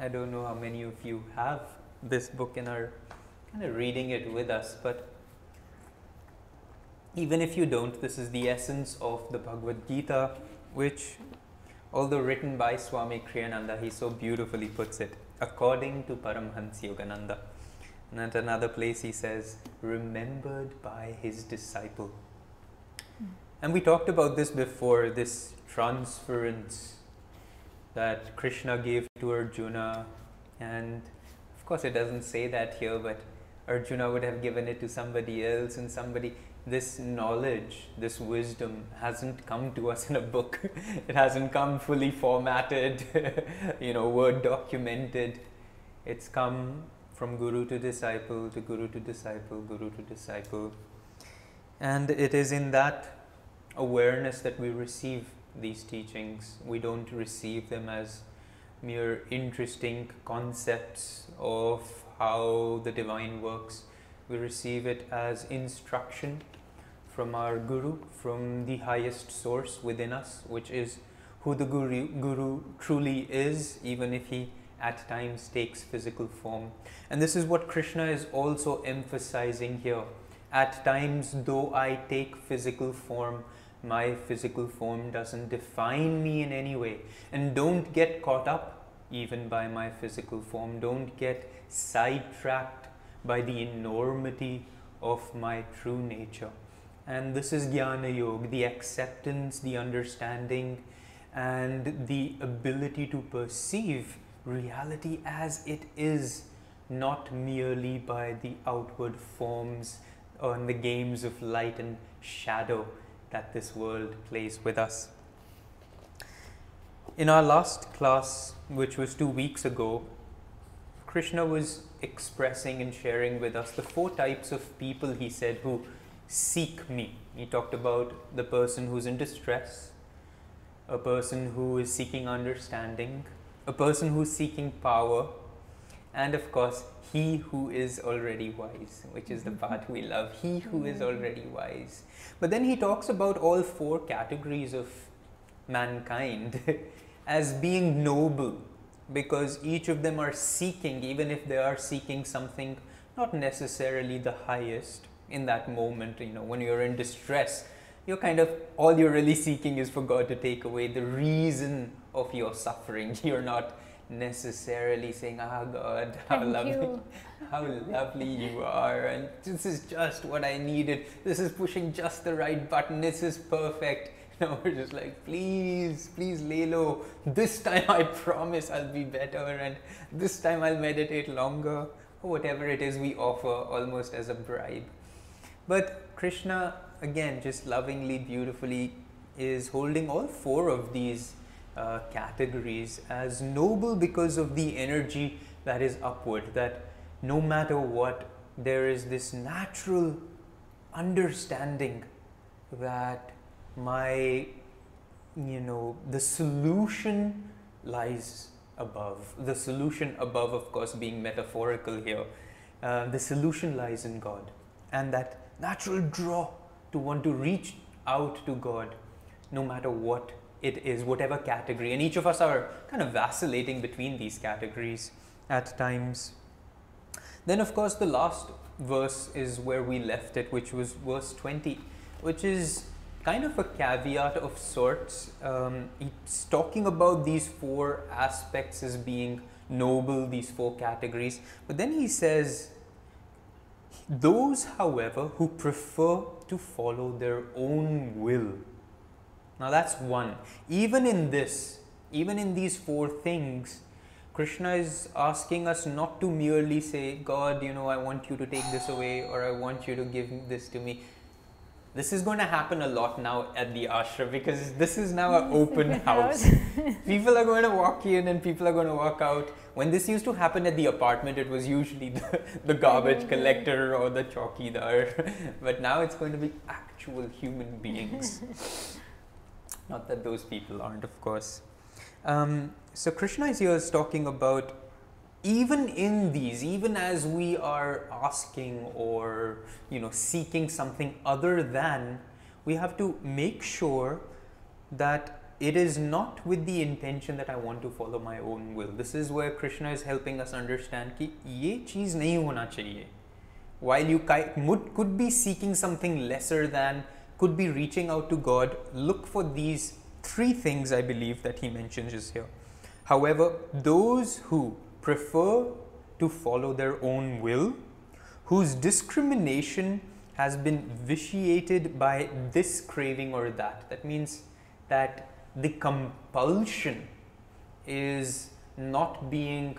I don't know how many of you have this book and are kind of reading it with us, but even if you don't, this is the essence of the Bhagavad Gita, which, although written by Swami Kriyananda, he so beautifully puts it according to Paramhans Yogananda. And at another place, he says, remembered by his disciple. Mm. And we talked about this before this transference that Krishna gave to Arjuna. And of course, it doesn't say that here, but Arjuna would have given it to somebody else, and somebody this knowledge, this wisdom hasn't come to us in a book. it hasn't come fully formatted, you know, word documented. It's come from guru to disciple to guru to disciple, guru to disciple. And it is in that awareness that we receive these teachings. We don't receive them as mere interesting concepts of how the divine works we receive it as instruction from our Guru, from the highest source within us, which is who the Guru, Guru truly is, even if he at times takes physical form. And this is what Krishna is also emphasizing here. At times, though I take physical form, my physical form doesn't define me in any way. And don't get caught up even by my physical form. Don't get sidetracked by the enormity of my true nature. And this is Jnana Yoga, the acceptance, the understanding, and the ability to perceive reality as it is, not merely by the outward forms or the games of light and shadow that this world plays with us. In our last class, which was two weeks ago, Krishna was expressing and sharing with us the four types of people he said who seek me. He talked about the person who's in distress, a person who is seeking understanding, a person who's seeking power, and of course, he who is already wise, which is the mm-hmm. part we love. He who is mm-hmm. already wise. But then he talks about all four categories of mankind as being noble because each of them are seeking, even if they are seeking something not necessarily the highest in that moment, you know, when you're in distress, you're kind of all you're really seeking is for God to take away the reason of your suffering. You're not necessarily saying, Ah, God, how Thank lovely, you. how lovely you are, and this is just what I needed. This is pushing just the right button. This is perfect now we're just like, please, please lay low. This time I promise I'll be better and this time I'll meditate longer or whatever it is we offer almost as a bribe. But Krishna, again, just lovingly, beautifully, is holding all four of these uh, categories as noble because of the energy that is upward, that no matter what, there is this natural understanding that my you know the solution lies above. The solution above of course being metaphorical here. Uh, the solution lies in god. And that natural draw to want to reach out to god no matter what it is whatever category and each of us are kind of vacillating between these categories at times then of course the last verse is where we left it which was verse 20 which is kind of a caveat of sorts. Um, it's talking about these four aspects as being noble, these four categories. But then he says, those, however, who prefer to follow their own will. Now that's one. Even in this, even in these four things, Krishna is asking us not to merely say, God, you know, I want you to take this away or I want you to give this to me this is going to happen a lot now at the ashram because this is now an open house. people are going to walk in and people are going to walk out. When this used to happen at the apartment, it was usually the, the garbage collector or the chowkidar. but now it's going to be actual human beings. Not that those people aren't, of course. Um, so Krishna is here is talking about even in these, even as we are asking or you know seeking something other than, we have to make sure that it is not with the intention that I want to follow my own will. This is where Krishna is helping us understand ki ye cheez nahi hona chahiye. While you could be seeking something lesser than could be reaching out to God, look for these three things I believe that he mentions here. However, those who prefer to follow their own will, whose discrimination has been vitiated by this craving or that, that means that the compulsion is not being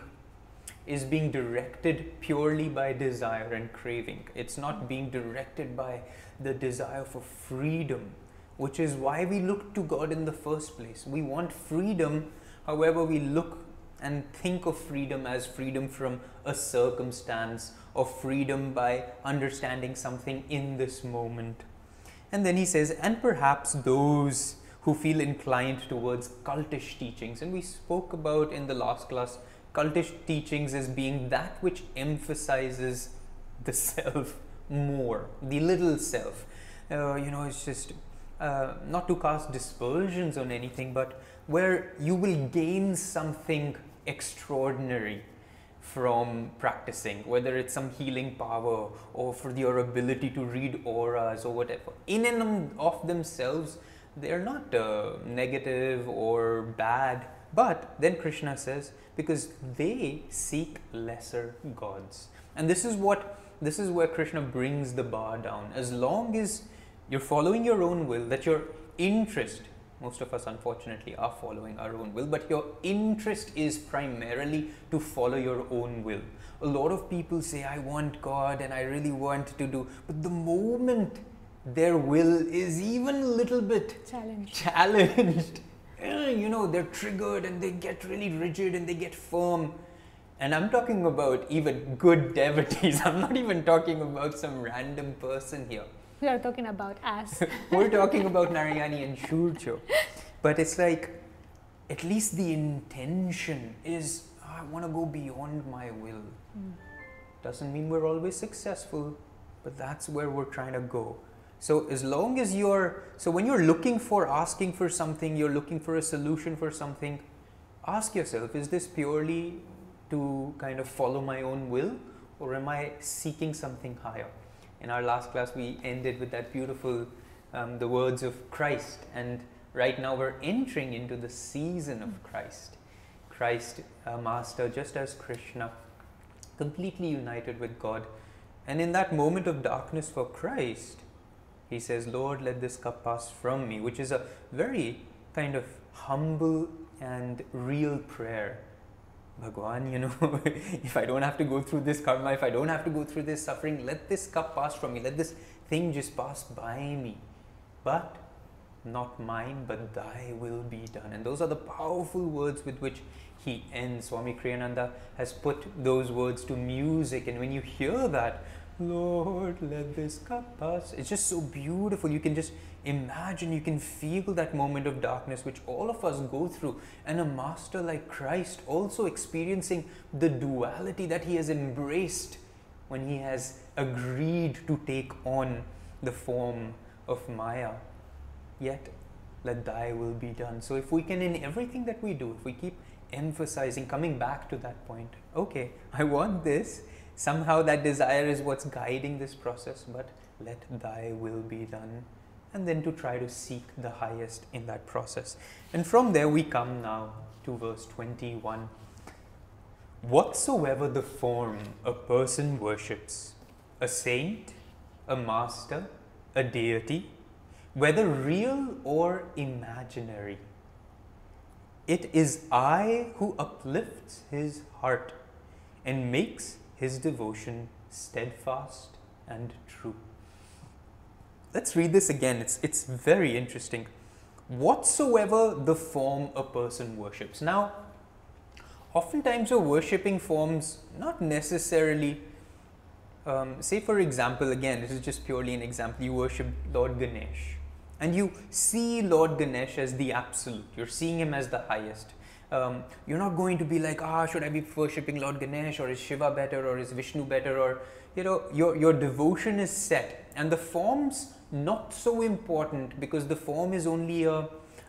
is being directed purely by desire and craving it's not being directed by the desire for freedom which is why we look to god in the first place we want freedom however we look and think of freedom as freedom from a circumstance or freedom by understanding something in this moment and then he says and perhaps those who feel inclined towards cultish teachings. And we spoke about in the last class cultish teachings as being that which emphasizes the self more, the little self. Uh, you know, it's just uh, not to cast dispersions on anything, but where you will gain something extraordinary from practicing, whether it's some healing power or for your ability to read auras or whatever. In and of themselves, they're not uh, negative or bad. But then Krishna says, because they seek lesser gods. And this is what this is where Krishna brings the bar down. As long as you're following your own will, that your interest, most of us unfortunately are following our own will, but your interest is primarily to follow your own will. A lot of people say, I want God and I really want to do, but the moment their will is even a little bit challenged. challenged. You know, they're triggered and they get really rigid and they get firm. And I'm talking about even good devotees. I'm not even talking about some random person here. We are talking about us. We're talking about Narayani and Shurcho. But it's like, at least the intention is, oh, I want to go beyond my will. Mm. Doesn't mean we're always successful, but that's where we're trying to go. So as long as you're, so when you're looking for, asking for something, you're looking for a solution for something, ask yourself, is this purely to kind of follow my own will or am I seeking something higher? In our last class, we ended with that beautiful, um, the words of Christ. And right now we're entering into the season of Christ. Christ, uh, Master, just as Krishna, completely united with God. And in that moment of darkness for Christ, he says, Lord, let this cup pass from me, which is a very kind of humble and real prayer. Bhagwan, you know, if I don't have to go through this karma, if I don't have to go through this suffering, let this cup pass from me, let this thing just pass by me. But not mine, but thy will be done. And those are the powerful words with which he ends. Swami Kriyananda has put those words to music, and when you hear that, Lord, let this cup pass. It's just so beautiful. You can just imagine, you can feel that moment of darkness which all of us go through. And a master like Christ also experiencing the duality that he has embraced when he has agreed to take on the form of Maya. Yet, let thy will be done. So, if we can, in everything that we do, if we keep emphasizing, coming back to that point, okay, I want this Somehow that desire is what's guiding this process, but let thy will be done. And then to try to seek the highest in that process. And from there we come now to verse 21. Whatsoever the form a person worships, a saint, a master, a deity, whether real or imaginary, it is I who uplifts his heart and makes his devotion steadfast and true. Let's read this again. It's, it's very interesting. Whatsoever the form a person worships. Now, oftentimes we're worshipping forms not necessarily, um, say for example, again, this is just purely an example, you worship Lord Ganesh and you see Lord Ganesh as the absolute, you're seeing him as the highest um, you're not going to be like, ah, should I be worshipping Lord Ganesh or is Shiva better or is Vishnu better or, you know, your, your devotion is set and the form's not so important because the form is only a,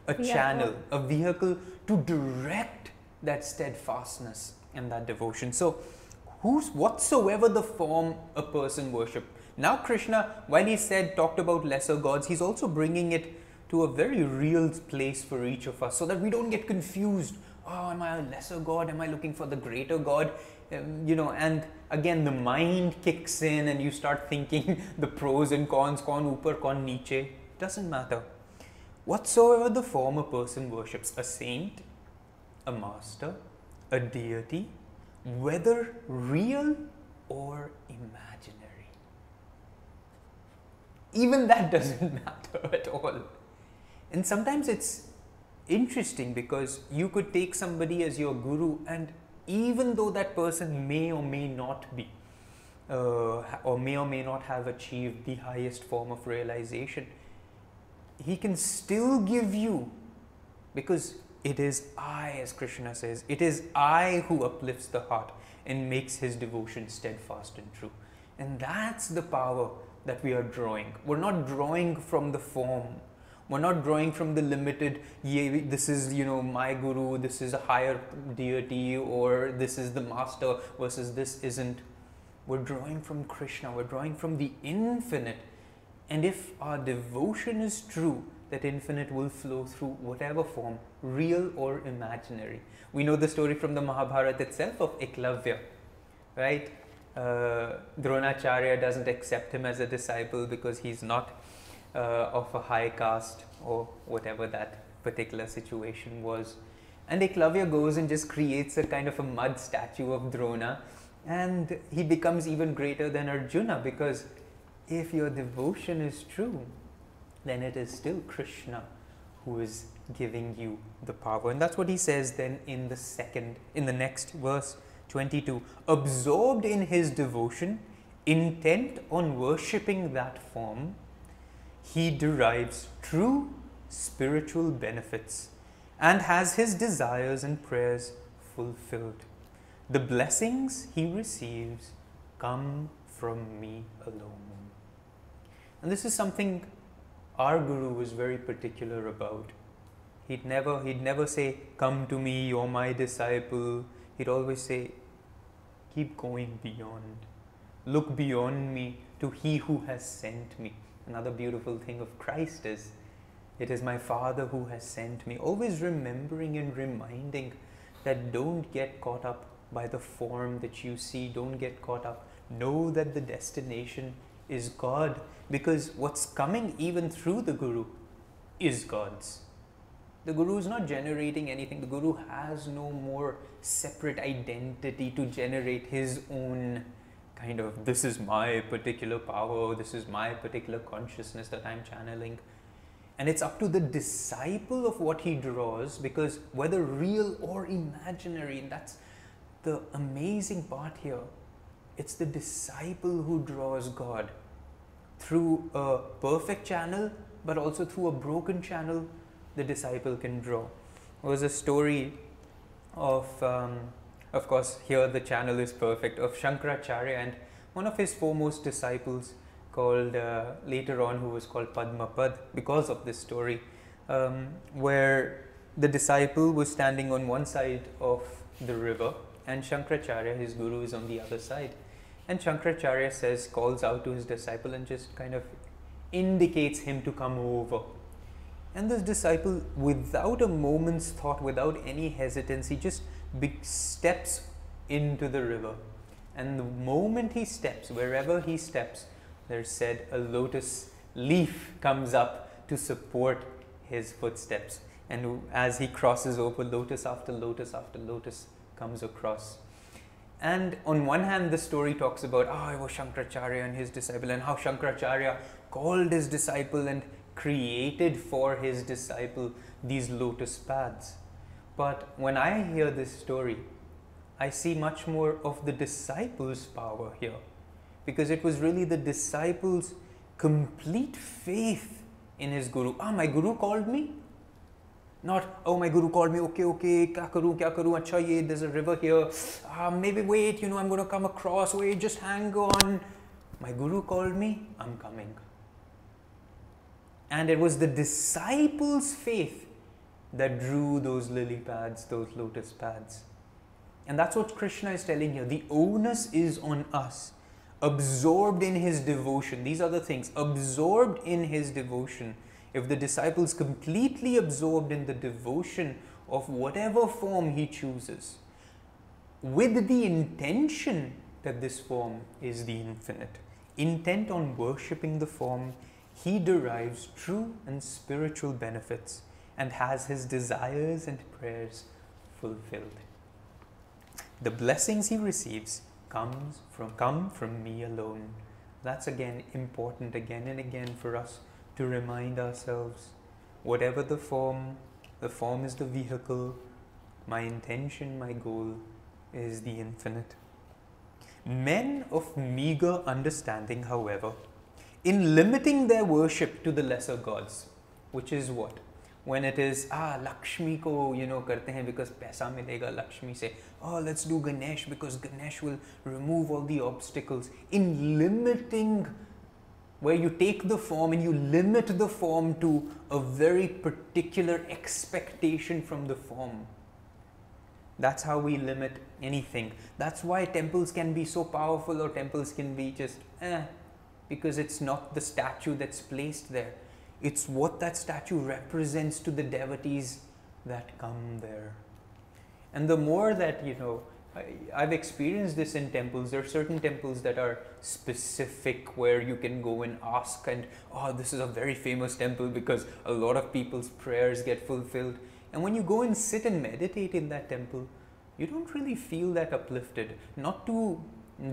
a channel, a vehicle to direct that steadfastness and that devotion. So, who's whatsoever the form a person worship. Now, Krishna, while he said talked about lesser gods, he's also bringing it to a very real place for each of us, so that we don't get confused. Oh, am I a lesser god? Am I looking for the greater god? Um, you know, and again, the mind kicks in, and you start thinking the pros and cons, con upar, con niche. Doesn't matter. Whatsoever the form a person worships, a saint, a master, a deity, whether real or imaginary. Even that doesn't matter at all. And sometimes it's interesting because you could take somebody as your guru, and even though that person may or may not be, uh, or may or may not have achieved the highest form of realization, he can still give you because it is I, as Krishna says, it is I who uplifts the heart and makes his devotion steadfast and true. And that's the power that we are drawing. We're not drawing from the form. We're not drawing from the limited, yeah, this is, you know, my guru, this is a higher deity, or this is the master versus this isn't. We're drawing from Krishna, we're drawing from the infinite. And if our devotion is true, that infinite will flow through whatever form, real or imaginary. We know the story from the Mahabharata itself of Eklavya, right? Uh, Dronacharya doesn't accept him as a disciple because he's not Uh, of a high caste or whatever that particular situation was. And Eklavya goes and just creates a kind of a mud statue of Drona, and he becomes even greater than Arjuna because if your devotion is true, then it is still Krishna who is giving you the power. And that's what he says then in the second, in the next verse 22. Absorbed in his devotion, intent on worshipping that form, he derives true spiritual benefits and has his desires and prayers fulfilled. The blessings he receives come from me alone. And this is something our guru was very particular about. He'd never he'd never say, Come to me, you're my disciple. He'd always say, Keep going beyond. Look beyond me to he who has sent me. Another beautiful thing of Christ is it is my Father who has sent me. Always remembering and reminding that don't get caught up by the form that you see, don't get caught up. Know that the destination is God because what's coming even through the Guru is God's. The Guru is not generating anything, the Guru has no more separate identity to generate his own kind of this is my particular power, this is my particular consciousness that I'm channeling. And it's up to the disciple of what he draws because whether real or imaginary, and that's the amazing part here, it's the disciple who draws God through a perfect channel, but also through a broken channel, the disciple can draw. There was a story of, um, of course, here the channel is perfect, of Shankaracharya and one of his foremost disciples called uh, later on who was called Padmapad because of this story, um, where the disciple was standing on one side of the river and Shankaracharya, his guru, is on the other side. And Shankaracharya says, calls out to his disciple and just kind of indicates him to come over. And this disciple, without a moment's thought, without any hesitancy, just be- steps into the river. And the moment he steps, wherever he steps, there's said a lotus leaf comes up to support his footsteps. And as he crosses over, lotus after lotus after lotus comes across. And on one hand, the story talks about, oh, it was Shankaracharya and his disciple, and how Shankaracharya called his disciple and created for his disciple these lotus paths. But when I hear this story, I see much more of the disciple's power here. Because it was really the disciple's complete faith in his guru. Ah, my guru called me? Not, oh, my guru called me, okay, okay, kya karu, kya karu, acha ye, there's a river here. Ah, maybe wait, you know, I'm going to come across, wait, just hang on. My guru called me, I'm coming. And it was the disciples' faith that drew those lily pads, those lotus pads. And that's what Krishna is telling here. The onus is on us, absorbed in his devotion. These are the things, absorbed in his devotion. If the disciples completely absorbed in the devotion of whatever form he chooses, with the intention that this form is the infinite, intent on worshipping the form, he derives true and spiritual benefits and has his desires and prayers fulfilled. The blessings he receives comes from come from me alone. That's again important again and again for us to remind ourselves whatever the form, the form is the vehicle, my intention, my goal is the infinite. Men of meager understanding, however, in limiting their worship to the lesser gods, which is what? When it is ah Lakshmi ko you know karte hain because paisa milega Lakshmi se oh let's do Ganesh because Ganesh will remove all the obstacles. In limiting where you take the form and you limit the form to a very particular expectation from the form. That's how we limit anything. That's why temples can be so powerful or temples can be just eh because it's not the statue that's placed there it's what that statue represents to the devotees that come there. And the more that, you know, I, have experienced this in temples. There are certain temples that are specific where you can go and ask, and oh, this is a very famous temple because a lot of people's prayers get fulfilled. And when you go and sit and meditate in that temple, you don't really feel that uplifted. Not to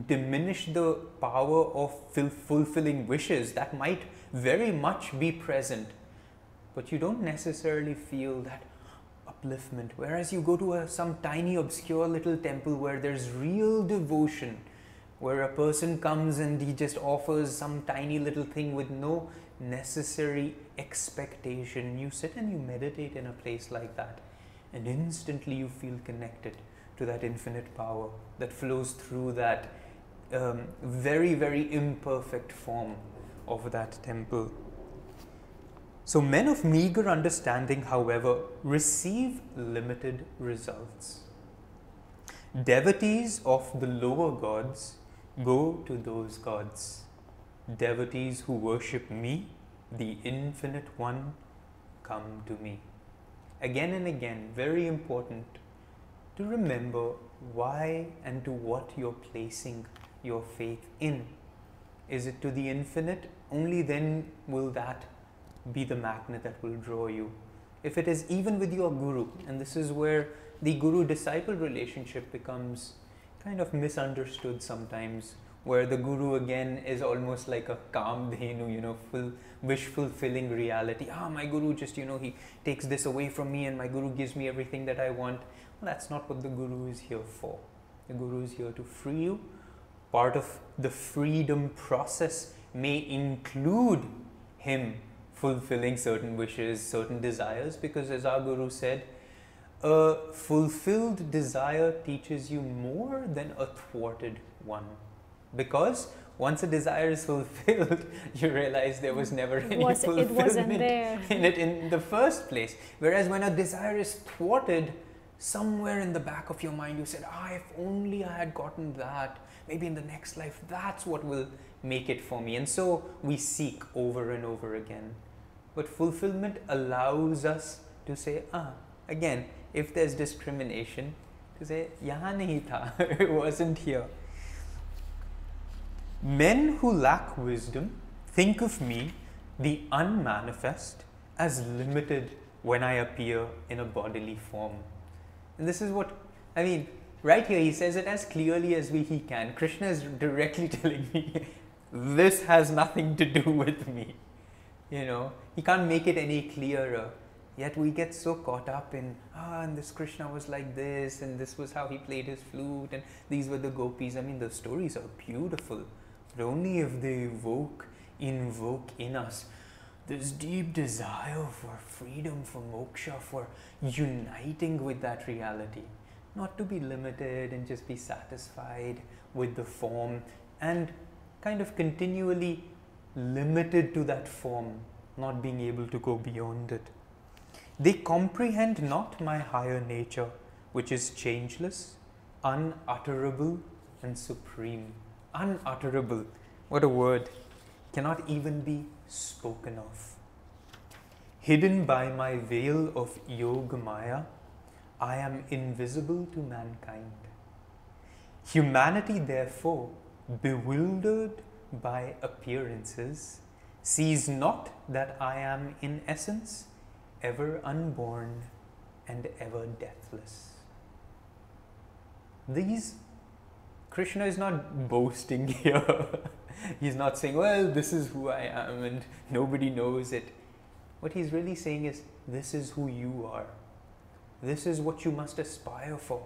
diminish the power of fulfilling wishes that might very much be present, but you don't necessarily feel that upliftment. Whereas you go to a, some tiny, obscure little temple where there's real devotion, where a person comes and he just offers some tiny little thing with no necessary expectation. You sit and you meditate in a place like that, and instantly you feel connected to that infinite power that flows through that um, very, very imperfect form of that temple. So, men of meager understanding, however, receive limited results. Devotees of the lower gods go to those gods. Devotees who worship me, the infinite one, come to me. Again and again, very important to remember why and to what you're placing your faith in. Is it to the infinite? Only then will that be the magnet that will draw you. If it is even with your guru, and this is where the guru disciple relationship becomes kind of misunderstood sometimes, where the guru again is almost like a Kamadhenu, you know, full wish fulfilling reality. Ah, my guru just, you know, he takes this away from me and my guru gives me everything that I want. Well, that's not what the guru is here for. The guru is here to free you part of the freedom process may include him fulfilling certain wishes, certain desires, because as our Guru said, a fulfilled desire teaches you more than a thwarted one. Because once a desire is fulfilled, you realize there was never any was, fulfillment it in it in the first place. Whereas when a desire is thwarted, somewhere in the back of your mind you said, ah, if only I had gotten that, maybe in the next life, that's what will make it for me. And so we seek over and over again. But fulfillment allows us to say, ah, again, if there's discrimination, to say, yahan nahi tha, it wasn't here. Men who lack wisdom think of me, the unmanifest, as limited when I appear in a bodily form. And this is what, I mean, right here he says it as clearly as we, he can. Krishna is directly telling me, this has nothing to do with me. You know, he can't make it any clearer. Yet we get so caught up in, ah, and this Krishna was like this, and this was how he played his flute, and these were the gopis. I mean, the stories are beautiful, but only if they evoke, invoke in us this deep desire for freedom, for moksha, for uniting with that reality not to be limited and just be satisfied with the form and kind of continually limited to that form, not being able to go beyond it. They comprehend not my higher nature, which is changeless, unutterable, and supreme. Unutterable. What a word. Cannot even be spoken of. Hidden by my veil of Yoga Maya, I am invisible to mankind. Humanity, therefore, bewildered by appearances, sees not that I am in essence ever unborn and ever deathless. These, Krishna is not boasting here. he's not saying, well, this is who I am and nobody knows it. What he's really saying is, this is who you are. This is what you must aspire for.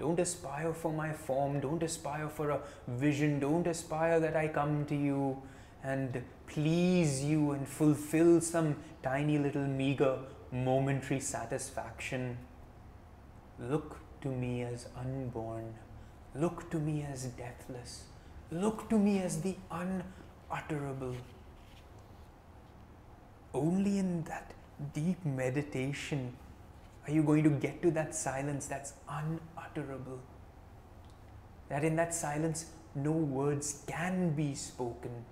Don't aspire for my form. Don't aspire for a vision. Don't aspire that I come to you and please you and fulfill some tiny little meager momentary satisfaction. Look to me as unborn. Look to me as deathless. Look to me as the unutterable. Only in that deep meditation are you going to get to that silence that's unutterable. That in that silence, no words can be spoken.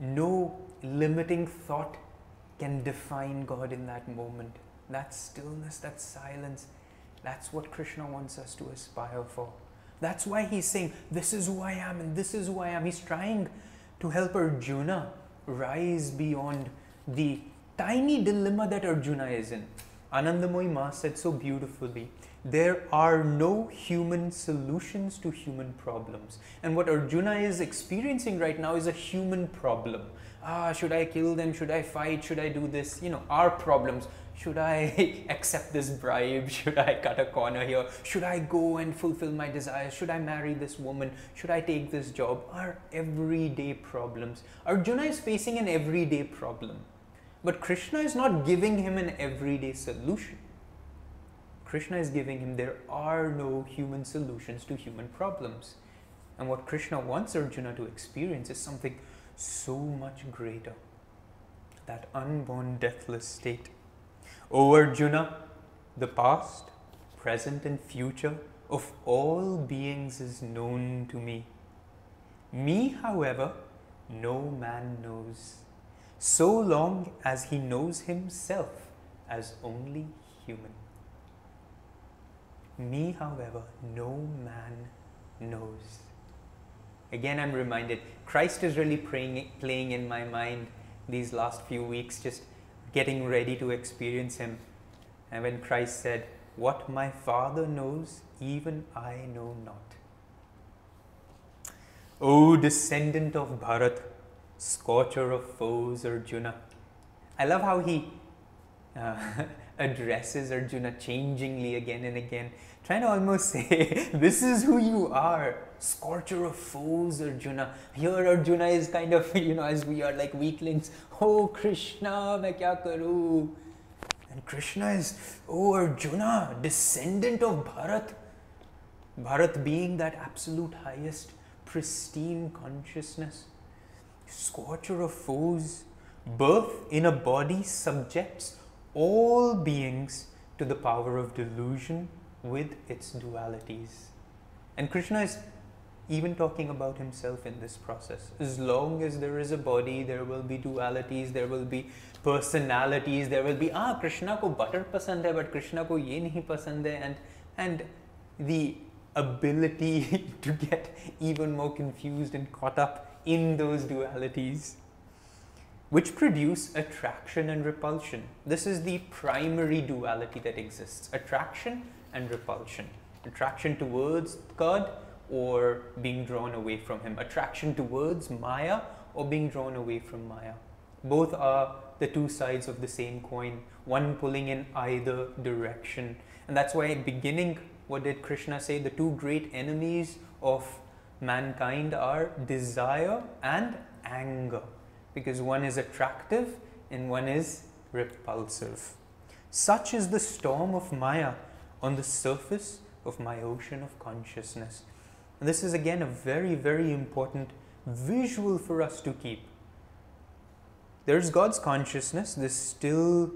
No limiting thought can define God in that moment. That stillness, that silence, that's what Krishna wants us to aspire for. That's why he's saying, This is who I am and this is who I am. He's trying to help Arjuna rise beyond the tiny dilemma that Arjuna is in. Anandamoyi Ma said so beautifully there are no human solutions to human problems. And what Arjuna is experiencing right now is a human problem. Ah, should I kill them? Should I fight? Should I do this? You know, our problems. Should I accept this bribe? Should I cut a corner here? Should I go and fulfill my desires? Should I marry this woman? Should I take this job? Our everyday problems. Arjuna is facing an everyday problem. But Krishna is not giving him an everyday solution. Krishna is giving him there are no human solutions to human problems. And what Krishna wants Arjuna to experience is something so much greater that unborn, deathless state. O Arjuna, the past, present, and future of all beings is known to me. Me, however, no man knows, so long as he knows himself as only human. Me, however, no man knows. Again, I'm reminded Christ is really praying, playing in my mind these last few weeks, just getting ready to experience Him. And when Christ said, What my Father knows, even I know not. O descendant of Bharat, scorcher of foes, Arjuna. I love how he uh, addresses Arjuna changingly again and again trying to almost say, this is who you are, scorcher of foes, Arjuna. Here Arjuna is kind of, you know, as we are like weaklings, oh Krishna, main kya karu? And Krishna is, oh Arjuna, descendant of Bharat. Bharat being that absolute highest, pristine consciousness, scorcher of foes, birth in a body subjects all beings to the power of delusion with its dualities. And Krishna is even talking about himself in this process. As long as there is a body, there will be dualities, there will be personalities, there will be, ah, Krishna ko butter pasand hai, but Krishna ko ye nahi pasand hai, and, and the ability to get even more confused and caught up in those dualities, which produce attraction and repulsion. This is the primary duality that exists attraction and repulsion. Attraction towards God or being drawn away from Him. Attraction towards Maya or being drawn away from Maya. Both are the two sides of the same coin, one pulling in either direction. And that's why, beginning, what did Krishna say? The two great enemies of mankind are desire and anger, because one is attractive and one is repulsive. Such is the storm of Maya on the surface of my ocean of consciousness. And this is again a very, very important visual for us to keep. There's God's consciousness, this still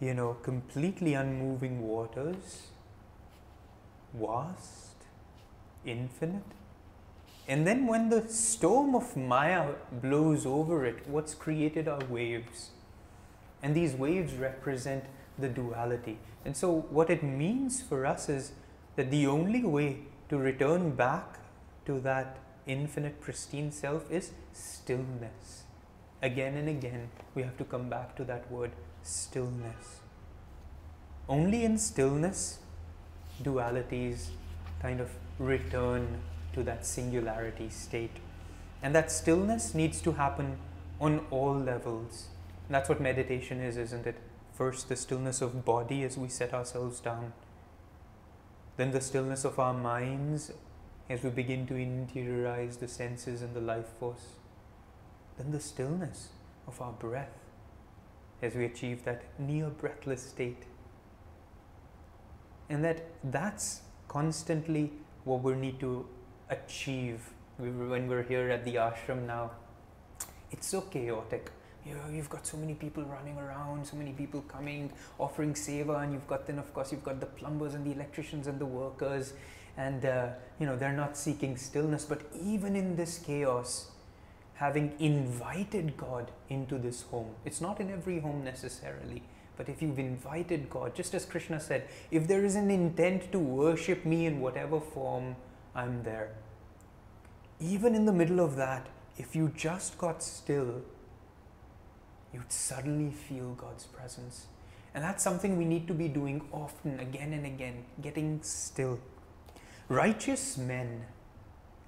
you know, completely unmoving waters, vast, infinite. And then when the storm of Maya blows over it, what's created are waves. And these waves represent the duality. And so, what it means for us is that the only way to return back to that infinite, pristine self is stillness. Again and again, we have to come back to that word stillness. Only in stillness, dualities kind of return to that singularity state. And that stillness needs to happen on all levels. that's what meditation is, isn't it? First, the stillness of body as we set ourselves down. Then, the stillness of our minds as we begin to interiorize the senses and the life force. Then, the stillness of our breath as we achieve that near breathless state. And that that's constantly what we need to achieve when we're here at the ashram now. It's so chaotic. You know, you've got so many people running around, so many people coming, offering seva, and you've got then, of course, you've got the plumbers and the electricians and the workers, and uh, you know they're not seeking stillness. But even in this chaos, having invited God into this home, it's not in every home necessarily, but if you've invited God, just as Krishna said, if there is an intent to worship me in whatever form, I'm there. Even in the middle of that, if you just got still, you'd suddenly feel God's presence. And that's something we need to be doing often, again and again, getting still. Righteous men,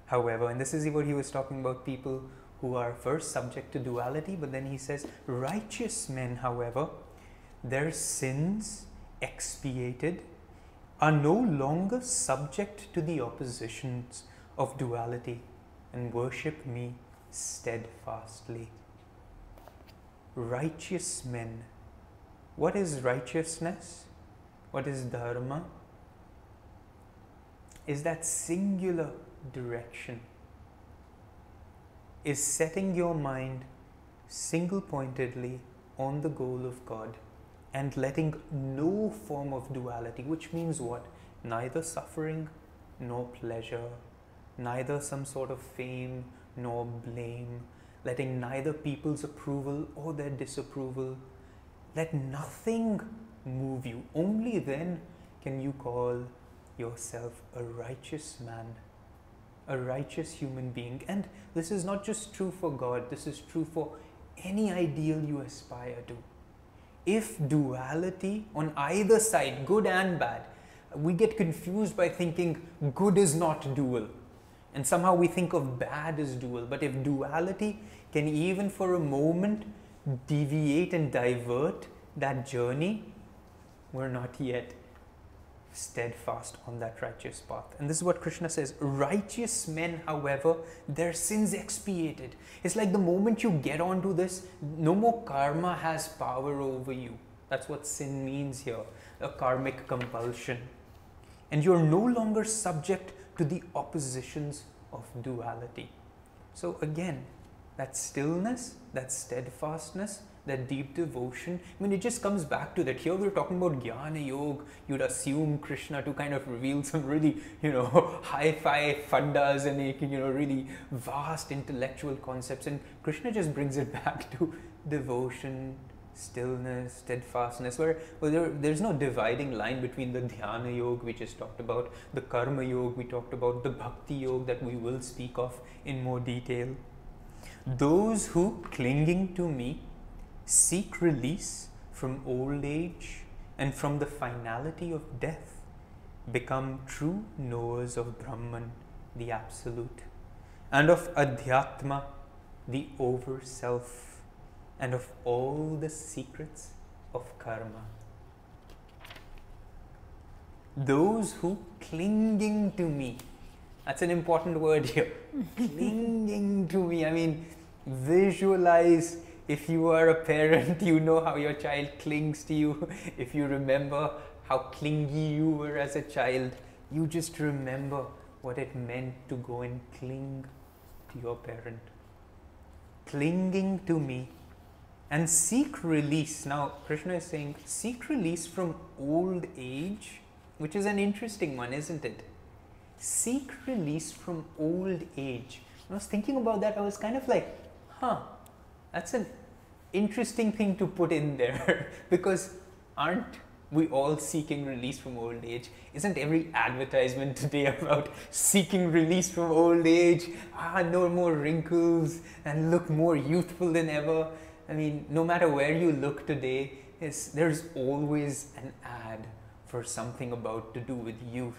however, and this is what he was talking about people who are first subject to duality, but then he says, righteous men, however, their sins expiated are no longer subject to the oppositions of duality and worship me steadfastly. Righteous men. What is righteousness? What is dharma? Is that singular direction. Is setting your mind single pointedly on the goal of God and letting no form of duality, which means what? Neither suffering nor pleasure, neither some sort of fame nor blame, letting neither people's approval or their disapproval, let nothing move you. Only then can you call yourself a righteous man, a righteous human being. And this is not just true for God, this is true for any ideal you aspire to if duality on either side, good and bad, we get confused by thinking good is not dual. And somehow we think of bad as dual. But if duality can even for a moment deviate and divert that journey, we're not yet steadfast on that righteous path. And this is what Krishna says righteous men, however, their sins expiated. It's like the moment you get onto this, no more karma has power over you. That's what sin means here a karmic compulsion. And you're no longer subject to the oppositions of duality. So, again, that stillness, that steadfastness, that deep devotion. I mean, it just comes back to that. Here we're talking about Jnana Yoga. You'd assume Krishna to kind of reveal some really, you know, hi-fi fundas and you know, really vast intellectual concepts. And Krishna just brings it back to devotion, stillness, steadfastness, where well, there, there's no dividing line between the dhyana yoga we just talked about, the karma yoga we talked about, the bhakti yoga that we will speak of in more detail. Those who clinging to me seek release from old age and from the finality of death, become true knowers of Brahman, the Absolute, and of Adhyatma, the over self, and of all the secrets of karma. Those who clinging to me, that's an important word here. clinging to me, I mean, visualize if you are a parent, you know how your child clings to you. If you remember how clingy you were as a child, you just remember what it meant to go and cling to your parent. Clinging to me and seek release. Now, Krishna is saying, seek release from old age, which is an interesting one, isn't it? Seek release from old age. When I was thinking about that, I was kind of like, huh, that's an interesting thing to put in there because aren't we all seeking release from old age? Isn't every advertisement today about seeking release from old age? Ah, no more wrinkles and look more youthful than ever. I mean, no matter where you look today, there's always an ad for something about to do with youth.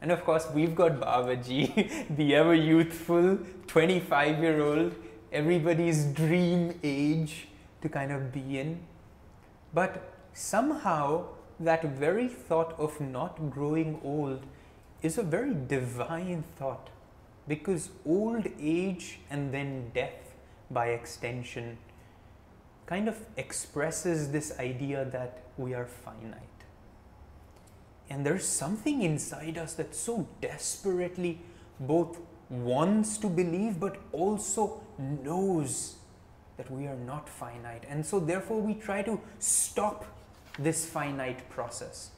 And of course, we've got Babaji, the ever youthful 25 year old, everybody's dream age to kind of be in. But somehow, that very thought of not growing old is a very divine thought because old age and then death by extension kind of expresses this idea that we are finite. And there's something inside us that so desperately both wants to believe but also knows that we are not finite. And so, therefore, we try to stop this finite process.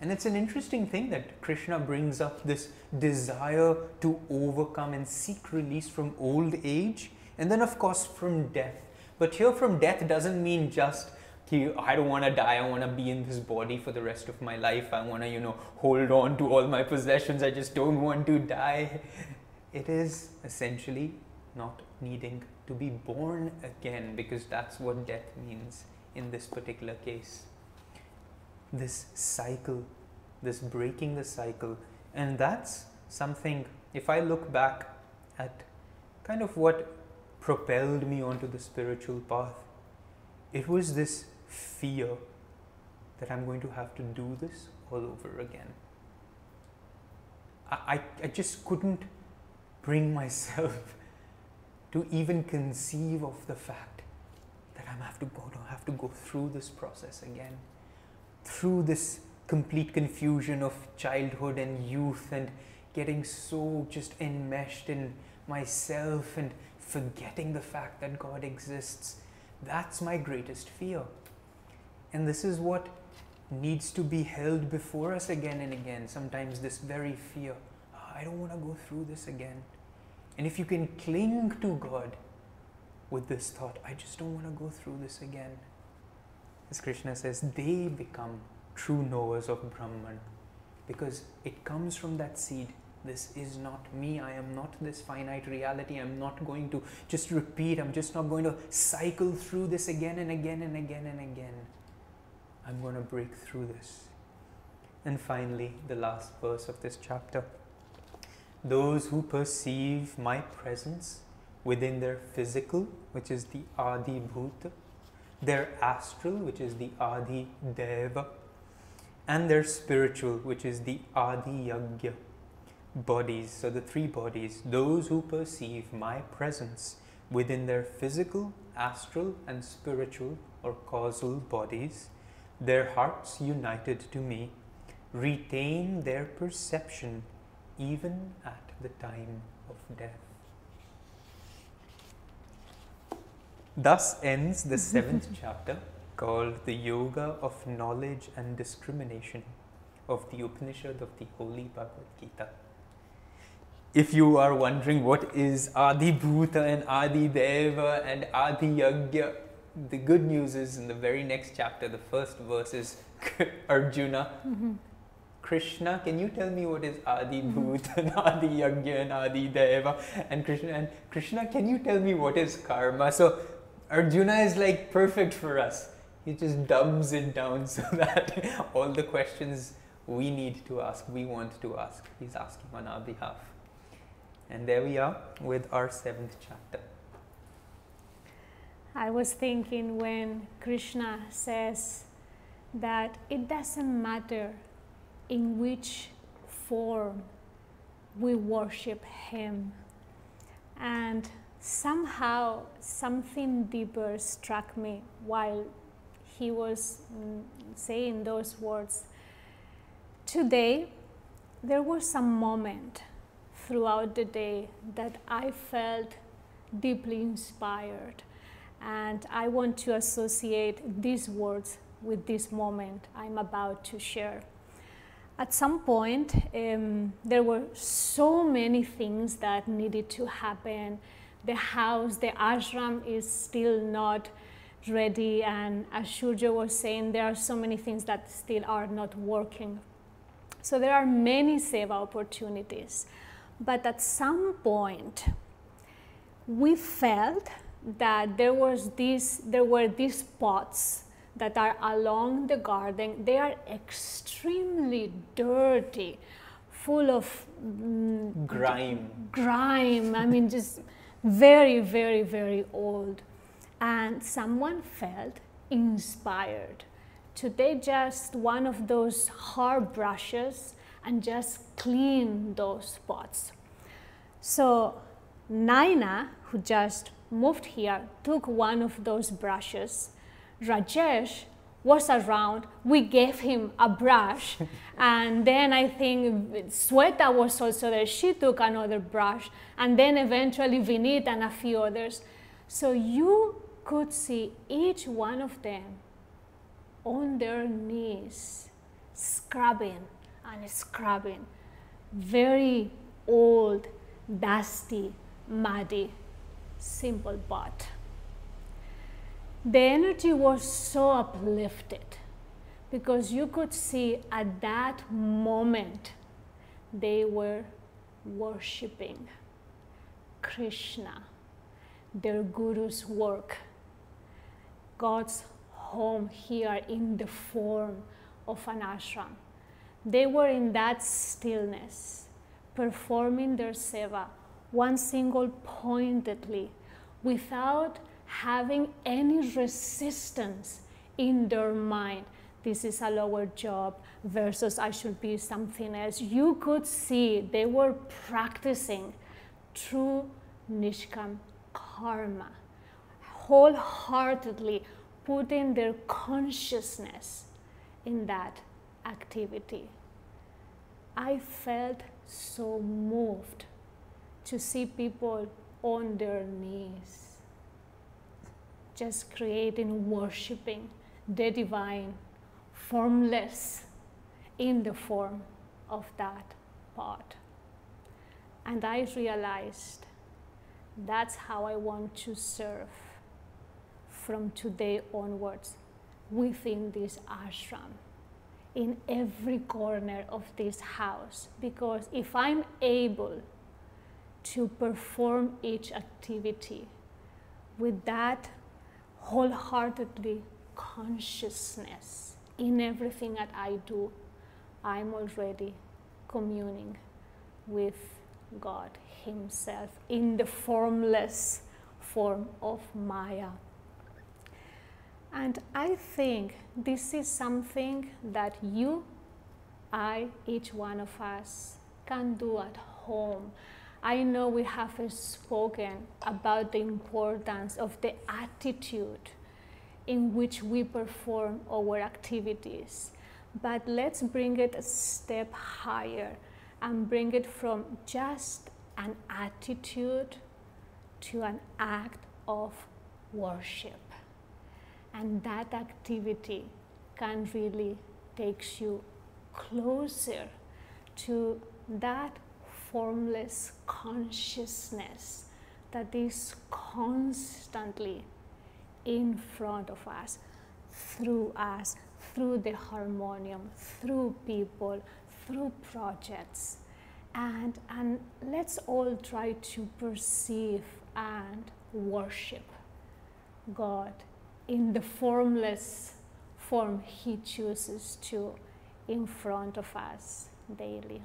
And it's an interesting thing that Krishna brings up this desire to overcome and seek release from old age, and then, of course, from death. But here, from death doesn't mean just I don't want to die. I want to be in this body for the rest of my life. I want to, you know, hold on to all my possessions. I just don't want to die. It is essentially not needing to be born again because that's what death means in this particular case. This cycle, this breaking the cycle. And that's something, if I look back at kind of what propelled me onto the spiritual path, it was this fear that I'm going to have to do this all over again. I, I, just couldn't bring myself to even conceive of the fact that I'm have to go have to go through this process again, through this complete confusion of childhood and youth and getting so just enmeshed in myself and forgetting the fact that God exists. That's my greatest fear. And this is what needs to be held before us again and again. Sometimes this very fear. Oh, I don't want to go through this again. And if you can cling to God with this thought, I just don't want to go through this again. As Krishna says, they become true knowers of Brahman because it comes from that seed. This is not me. I am not this finite reality. I'm not going to just repeat. I'm just not going to cycle through this again and again and again and again. I'm going to break through this. And finally, the last verse of this chapter those who perceive my presence within their physical, which is the Adi Bhuta, their astral, which is the Adi Deva, and their spiritual, which is the Adi Yagya bodies. So, the three bodies, those who perceive my presence within their physical, astral, and spiritual or causal bodies, their hearts united to me, retain their perception even at the time of death. Thus ends the seventh chapter called the Yoga of Knowledge and Discrimination of the Upanishad of the Holy Bhagavad Gita. If you are wondering what is Adi Bhuta and Adi Deva and Adi Yagya, the good news is in the very next chapter, the first verse is Arjuna. Mm-hmm Krishna, can you tell me what is Adi Bhut and Adi Yagya and Adi Deva? And Krishna, and Krishna, can you tell me what is karma? So Arjuna is like perfect for us. He just dumbs it down so that all the questions we need to ask, we want to ask, he's asking on our behalf. And there we are with our seventh chapter. I was thinking when Krishna says that it doesn't matter in which form we worship Him. And somehow something deeper struck me while he was mm, saying those words. Today, there was some moment throughout the day that I felt deeply inspired. And I want to associate these words with this moment I'm about to share. At some point, um, there were so many things that needed to happen. The house, the ashram is still not ready, and as Shurjo was saying, there are so many things that still are not working. So there are many seva opportunities. But at some point, we felt that there was this, there were these spots that are along the garden. They are extremely dirty, full of mm, grime. Grime. I mean, just very, very, very old. And someone felt inspired to take just one of those hard brushes and just clean those spots. So Naina, who just moved here, took one of those brushes. Rajesh was around, we gave him a brush. and then I think Sweta was also there. She took another brush. And then eventually Vinit and a few others. So you could see each one of them on their knees, scrubbing and scrubbing. Very old, dusty, muddy, simple but. The energy was so uplifted because you could see at that moment they were worshipping Krishna, their guru's work, God's home here in the form of an ashram. They were in that stillness, performing their seva one single pointedly without having any resistance in their mind. This is a lower job versus I should be something else. You could see they were practicing true Nishkam karma, wholeheartedly putting their consciousness in that activity. I felt so moved to see people on their knees, just creating, worshiping the divine, formless in the form of that pot. And I realized that's how I want to serve from today onwards within this ashram, in every corner of this house. Because if I'm able to perform each activity with that wholeheartedly consciousness in everything that I do, I'm already communing with God Himself in the formless form of Maya. And I think this is something that you, I, each one of us can do at home. I know we have spoken about the importance of the attitude in which we perform our activities, but let's bring it a step higher and bring it from just an attitude to an act of worship. And that activity can really takes you closer to that formless consciousness that is constantly in front of us, through us, through the harmonium, through people, through projects. And, and let's all try to perceive and worship God in the formless form He chooses to in front of us daily.